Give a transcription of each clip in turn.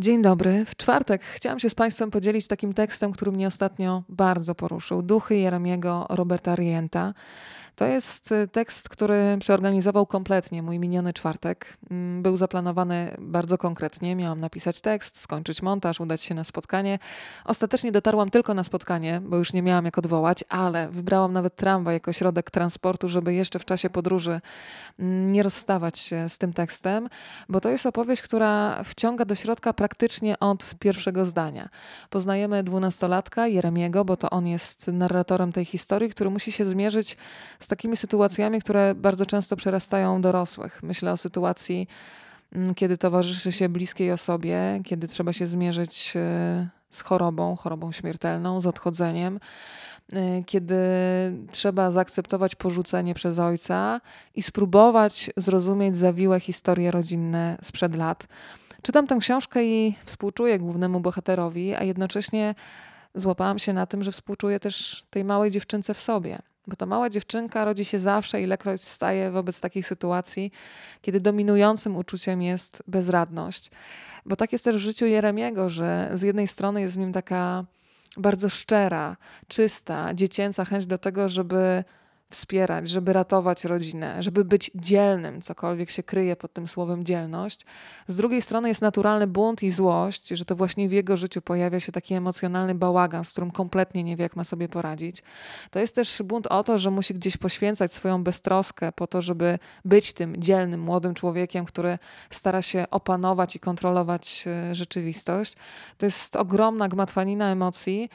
Dzień dobry. W czwartek chciałam się z Państwem podzielić takim tekstem, który mnie ostatnio bardzo poruszył. Duchy Jeremiego Roberta Rienta. To jest y, tekst, który przeorganizował kompletnie mój miniony czwartek. Mm, był zaplanowany bardzo konkretnie. Miałam napisać tekst, skończyć montaż, udać się na spotkanie. Ostatecznie dotarłam tylko na spotkanie, bo już nie miałam jak odwołać, ale wybrałam nawet tramwaj jako środek transportu, żeby jeszcze w czasie podróży mm, nie rozstawać się z tym tekstem, bo to jest opowieść, która wciąga do środka praktycznie od pierwszego zdania. Poznajemy dwunastolatka Jeremiego, bo to on jest narratorem tej historii, który musi się zmierzyć z takimi sytuacjami, które bardzo często przerastają dorosłych. Myślę o sytuacji, mm, kiedy towarzyszy się bliskiej osobie, kiedy trzeba się zmierzyć e, z chorobą, chorobą śmiertelną, z odchodzeniem, e, kiedy trzeba zaakceptować porzucenie przez ojca i spróbować zrozumieć zawiłe historie rodzinne sprzed lat. Czytam tę książkę i współczuję głównemu bohaterowi, a jednocześnie złapałam się na tym, że współczuję też tej małej dziewczynce w sobie. Bo ta mała dziewczynka rodzi się zawsze, ilekroć staje wobec takich sytuacji, kiedy dominującym uczuciem jest bezradność. Bo tak jest też w życiu Jeremiego, że z jednej strony jest w nim taka bardzo szczera, czysta, dziecięca chęć do tego, żeby wspierać, żeby ratować rodzinę, żeby być dzielnym, cokolwiek się kryje pod tym słowem dzielność. Z drugiej strony jest naturalny bunt i złość, że to właśnie w jego życiu pojawia się taki emocjonalny bałagan, z którym kompletnie nie wie, jak ma sobie poradzić. To jest też bunt o to, że musi gdzieś poświęcać swoją beztroskę po to, żeby być tym dzielnym, młodym człowiekiem, który stara się opanować i kontrolować e, rzeczywistość. To jest ogromna gmatwanina emocji,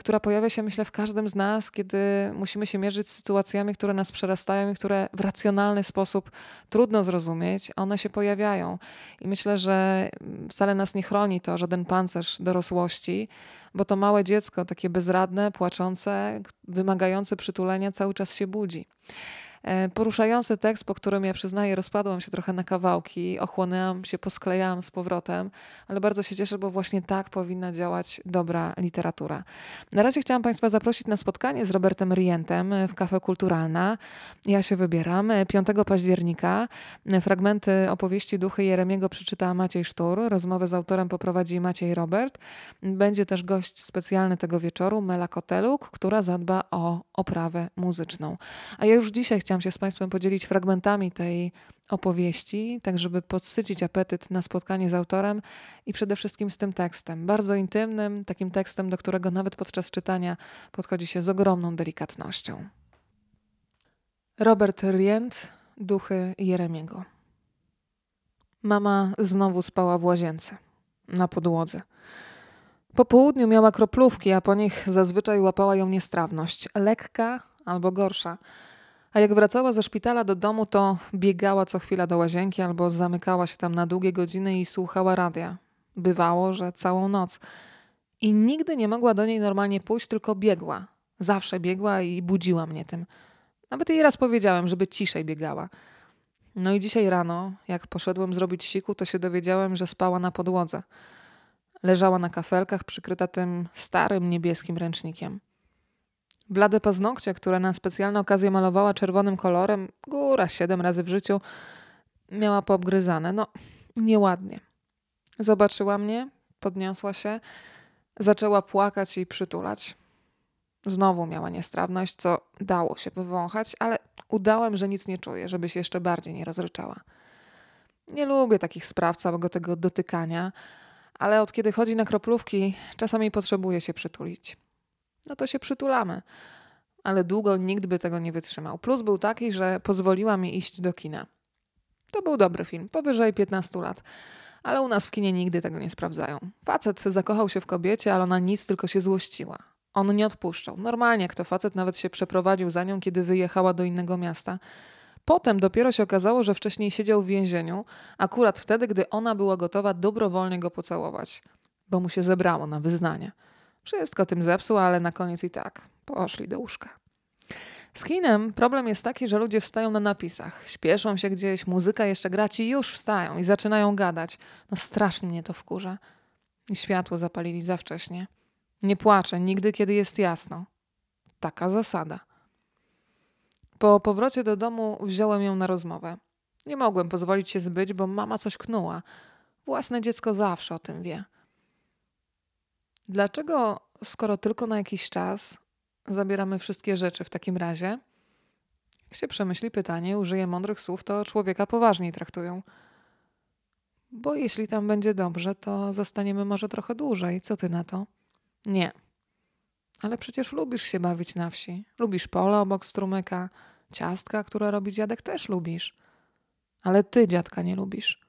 która pojawia się, myślę, w każdym z nas, kiedy musimy się mierzyć z sytuacjami, które nas przerastają i które w racjonalny sposób trudno zrozumieć, one się pojawiają. I myślę, że wcale nas nie chroni to żaden pancerz dorosłości, bo to małe dziecko, takie bezradne, płaczące, wymagające przytulenia, cały czas się budzi. E, poruszający tekst, po którym ja przyznaję, rozpadłam się trochę na kawałki, ochłonęłam się, posklejałam z powrotem, ale bardzo się cieszę, bo właśnie tak powinna działać dobra literatura. Na razie chciałam Państwa zaprosić na spotkanie z Robertem Rientem w Kafe Kulturalna. Ja się wybieram 5 października. Fragmenty opowieści Duchy Jeremiego przeczyta Maciej Sztur. Rozmowę z autorem poprowadzi Maciej Robert. Będzie też gość specjalny tego wieczoru, Mela Koteluk, która zadba o oprawę muzyczną. A ja już dzisiaj chciałam się z Państwem podzielić fragmentami tej opowieści, tak żeby podsycić apetyt na spotkanie z autorem i przede wszystkim z tym tekstem. Bardzo intymnym, takim tekstem, do którego nawet podczas czytania podchodzi się z ogromną delikatnością. Robert Rient, Duchy Jeremiego. Mama znowu spała w łazience, na podłodze. Po południu miała kroplówki, a po nich zazwyczaj łapała ją niestrawność. Lekka albo gorsza. A jak wracała ze szpitala do domu, to biegała co chwila do łazienki albo zamykała się tam na długie godziny i słuchała radia. Bywało, że całą noc. I nigdy nie mogła do niej normalnie pójść, tylko biegła. Zawsze biegła i budziła mnie tym. Nawet jej raz powiedziałem, żeby ciszej biegała. No i dzisiaj rano, jak poszedłem zrobić siku, to się dowiedziałem, że spała na podłodze. Leżała na kafelkach, przykryta tym starym niebieskim ręcznikiem. Blade paznokcie, które na specjalne okazje malowała czerwonym kolorem, góra siedem razy w życiu, miała poobgryzane. No, nieładnie. Zobaczyła mnie, podniosła się, zaczęła płakać i przytulać. Znowu miała niestrawność, co dało się wywąchać, ale udałem, że nic nie czuję, żeby się jeszcze bardziej nie rozryczała. Nie lubię takich spraw całego tego dotykania, ale od kiedy chodzi na kroplówki, czasami potrzebuje się przytulić no to się przytulamy. Ale długo nikt by tego nie wytrzymał. Plus był taki, że pozwoliła mi iść do kina. To był dobry film, powyżej 15 lat. Ale u nas w kinie nigdy tego nie sprawdzają. Facet zakochał się w kobiecie, ale ona nic, tylko się złościła. On nie odpuszczał. Normalnie, jak to facet nawet się przeprowadził za nią, kiedy wyjechała do innego miasta. Potem dopiero się okazało, że wcześniej siedział w więzieniu, akurat wtedy, gdy ona była gotowa dobrowolnie go pocałować, bo mu się zebrało na wyznanie. Wszystko tym zepsuł, ale na koniec i tak poszli do łóżka. Z kinem problem jest taki, że ludzie wstają na napisach, śpieszą się gdzieś, muzyka jeszcze gra, ci już wstają i zaczynają gadać. No strasznie mnie to wkurza. I światło zapalili za wcześnie. Nie płaczę nigdy, kiedy jest jasno. Taka zasada. Po powrocie do domu wziąłem ją na rozmowę. Nie mogłem pozwolić się zbyć, bo mama coś knuła. Własne dziecko zawsze o tym wie. Dlaczego, skoro tylko na jakiś czas, zabieramy wszystkie rzeczy w takim razie? Jak się przemyśli pytanie, użyje mądrych słów, to człowieka poważniej traktują. Bo jeśli tam będzie dobrze, to zostaniemy może trochę dłużej. Co ty na to? Nie. Ale przecież lubisz się bawić na wsi. Lubisz pole obok strumyka, ciastka, które robi dziadek, też lubisz. Ale ty dziadka nie lubisz.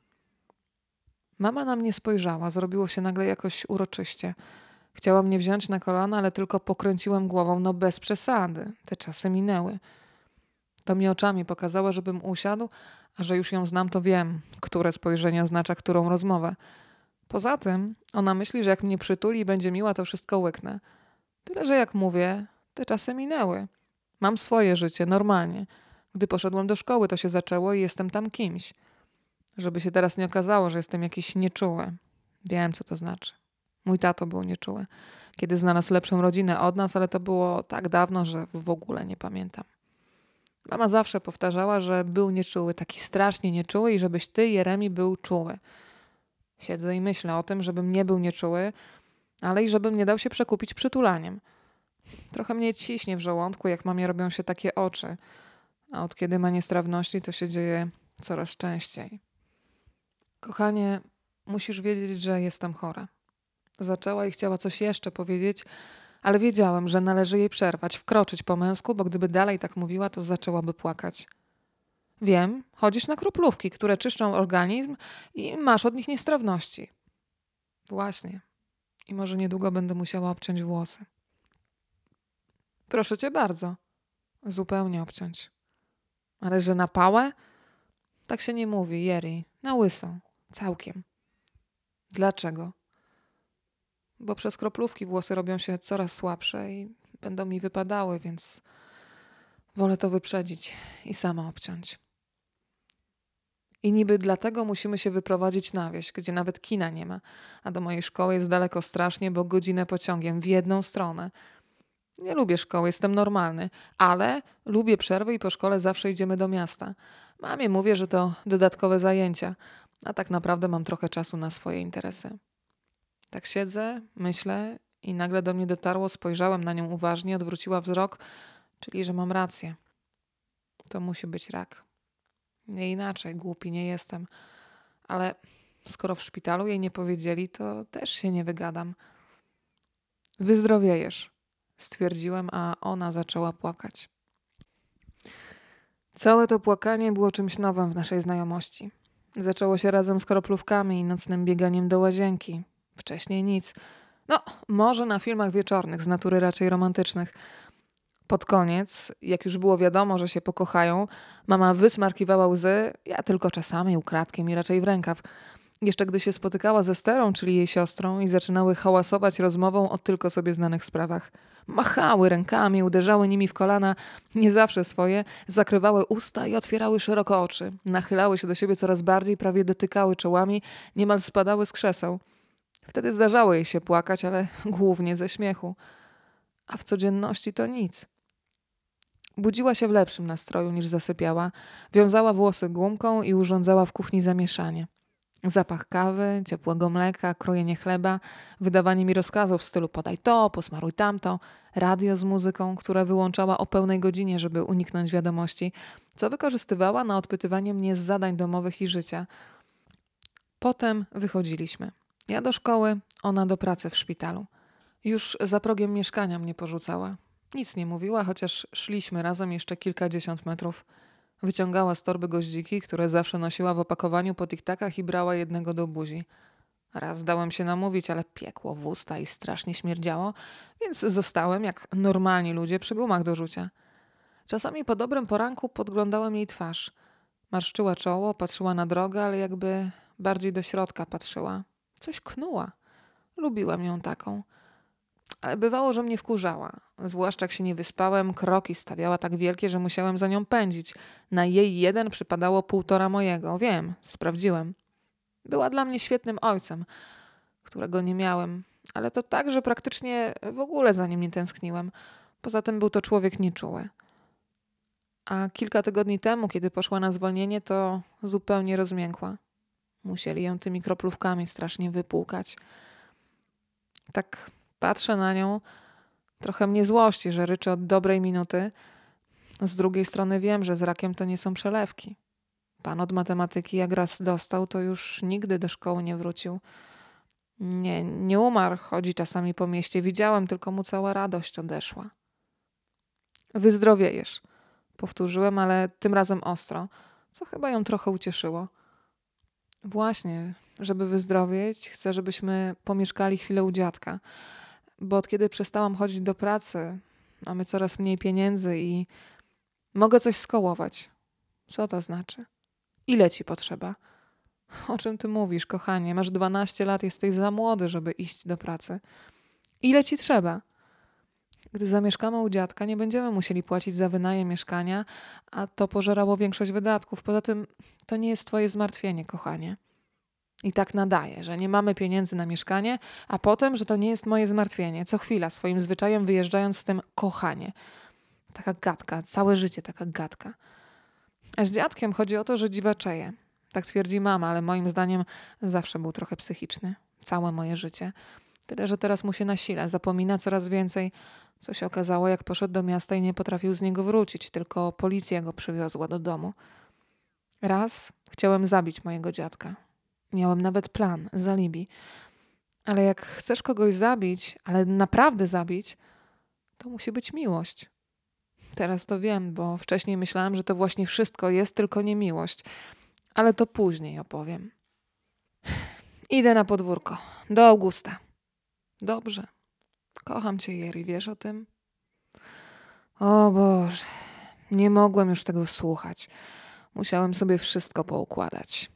Mama na mnie spojrzała, zrobiło się nagle jakoś uroczyście. Chciała mnie wziąć na kolana, ale tylko pokręciłem głową, no bez przesady. Te czasy minęły. To mi oczami pokazała, żebym usiadł, a że już ją znam, to wiem, które spojrzenie oznacza którą rozmowę. Poza tym, ona myśli, że jak mnie przytuli i będzie miła, to wszystko łyknę. Tyle, że jak mówię, te czasy minęły. Mam swoje życie, normalnie. Gdy poszedłem do szkoły, to się zaczęło i jestem tam kimś. Żeby się teraz nie okazało, że jestem jakiś nieczuły. Wiem, co to znaczy. Mój tato był nieczuły, kiedy znalazł lepszą rodzinę od nas, ale to było tak dawno, że w ogóle nie pamiętam. Mama zawsze powtarzała, że był nieczuły, taki strasznie nieczuły i żebyś ty, Jeremi, był czuły. Siedzę i myślę o tym, żebym nie był nieczuły, ale i żebym nie dał się przekupić przytulaniem. Trochę mnie ciśnie w żołądku, jak mamie robią się takie oczy, a od kiedy ma niestrawności, to się dzieje coraz częściej. Kochanie, musisz wiedzieć, że jestem chora. Zaczęła i chciała coś jeszcze powiedzieć, ale wiedziałem, że należy jej przerwać, wkroczyć po męsku, bo gdyby dalej tak mówiła, to zaczęłaby płakać. Wiem, chodzisz na kroplówki, które czyszczą organizm i masz od nich niestrawności. Właśnie. I może niedługo będę musiała obciąć włosy. Proszę cię bardzo. Zupełnie obciąć. Ale że na pałę? Tak się nie mówi, Jerry. Na łyso. Całkiem. Dlaczego? Bo przez kroplówki włosy robią się coraz słabsze i będą mi wypadały, więc wolę to wyprzedzić i sama obciąć. I niby dlatego musimy się wyprowadzić na wieś, gdzie nawet kina nie ma, a do mojej szkoły jest daleko strasznie, bo godzinę pociągiem w jedną stronę. Nie lubię szkoły, jestem normalny, ale lubię przerwy i po szkole zawsze idziemy do miasta. Mamie mówię, że to dodatkowe zajęcia, a tak naprawdę mam trochę czasu na swoje interesy. Tak siedzę, myślę i nagle do mnie dotarło, spojrzałem na nią uważnie, odwróciła wzrok, czyli że mam rację. To musi być rak. Nie inaczej, głupi nie jestem. Ale skoro w szpitalu jej nie powiedzieli, to też się nie wygadam. Wyzdrowiejesz, stwierdziłem, a ona zaczęła płakać. Całe to płakanie było czymś nowym w naszej znajomości. Zaczęło się razem z kroplówkami i nocnym bieganiem do łazienki. Wcześniej nic. No, może na filmach wieczornych, z natury raczej romantycznych. Pod koniec, jak już było wiadomo, że się pokochają, mama wysmarkiwała łzy, ja tylko czasami ukradkiem i raczej w rękaw. Jeszcze gdy się spotykała ze Sterą, czyli jej siostrą, i zaczynały hałasować rozmową o tylko sobie znanych sprawach. Machały rękami, uderzały nimi w kolana, nie zawsze swoje, zakrywały usta i otwierały szeroko oczy. Nachylały się do siebie coraz bardziej, prawie dotykały czołami, niemal spadały z krzeseł. Wtedy zdarzało jej się płakać, ale głównie ze śmiechu. A w codzienności to nic. Budziła się w lepszym nastroju niż zasypiała, wiązała włosy gumką i urządzała w kuchni zamieszanie. Zapach kawy, ciepłego mleka, krojenie chleba, wydawanie mi rozkazów w stylu podaj to, posmaruj tamto, radio z muzyką, które wyłączała o pełnej godzinie, żeby uniknąć wiadomości, co wykorzystywała na odpytywanie mnie z zadań domowych i życia. Potem wychodziliśmy. Ja do szkoły, ona do pracy w szpitalu. Już za progiem mieszkania mnie porzucała. Nic nie mówiła, chociaż szliśmy razem jeszcze kilkadziesiąt metrów. Wyciągała z torby goździki, które zawsze nosiła w opakowaniu po tiktakach i brała jednego do buzi. Raz dałem się namówić, ale piekło w usta i strasznie śmierdziało, więc zostałem, jak normalni ludzie, przy gumach do rzucia. Czasami po dobrym poranku podglądałem jej twarz. Marszczyła czoło, patrzyła na drogę, ale jakby bardziej do środka patrzyła. Coś knuła. Lubiłem ją taką. Ale bywało, że mnie wkurzała. Zwłaszcza jak się nie wyspałem, kroki stawiała tak wielkie, że musiałem za nią pędzić. Na jej jeden przypadało półtora mojego. Wiem, sprawdziłem. Była dla mnie świetnym ojcem, którego nie miałem, ale to tak, że praktycznie w ogóle za nim nie tęskniłem. Poza tym był to człowiek nieczuły. A kilka tygodni temu, kiedy poszła na zwolnienie, to zupełnie rozmiękła. Musieli ją tymi kroplówkami strasznie wypłukać. Tak patrzę na nią, trochę mnie złości, że ryczy od dobrej minuty. Z drugiej strony wiem, że z rakiem to nie są przelewki. Pan od matematyki jak raz dostał, to już nigdy do szkoły nie wrócił. Nie, nie umarł, chodzi czasami po mieście. Widziałem, tylko mu cała radość odeszła. Wyzdrowiejesz, powtórzyłem, ale tym razem ostro, co chyba ją trochę ucieszyło. Właśnie, żeby wyzdrowieć, chcę, żebyśmy pomieszkali chwilę u dziadka, bo od kiedy przestałam chodzić do pracy, mamy coraz mniej pieniędzy i mogę coś skołować. Co to znaczy? Ile ci potrzeba? O czym ty mówisz, kochanie? Masz 12 lat, jesteś za młody, żeby iść do pracy. Ile ci trzeba? Gdy zamieszkamy u dziadka, nie będziemy musieli płacić za wynajem mieszkania, a to pożerało większość wydatków. Poza tym to nie jest twoje zmartwienie, kochanie. I tak nadaje, że nie mamy pieniędzy na mieszkanie, a potem, że to nie jest moje zmartwienie. Co chwila swoim zwyczajem wyjeżdżając z tym kochanie. Taka gadka, całe życie taka gadka. A z dziadkiem chodzi o to, że dziwaczeje. Tak twierdzi mama, ale moim zdaniem zawsze był trochę psychiczny. Całe moje życie. Tyle, że teraz mu się nasila, zapomina coraz więcej. Co się okazało, jak poszedł do miasta i nie potrafił z niego wrócić, tylko policja go przywiozła do domu. Raz chciałem zabić mojego dziadka. Miałem nawet plan, zalibi. Ale jak chcesz kogoś zabić, ale naprawdę zabić, to musi być miłość. Teraz to wiem, bo wcześniej myślałam, że to właśnie wszystko jest tylko niemiłość. Ale to później opowiem. Idę na podwórko. Do Augusta. Dobrze. Kocham cię, Jerry, wiesz o tym? O Boże, nie mogłem już tego słuchać. Musiałem sobie wszystko poukładać.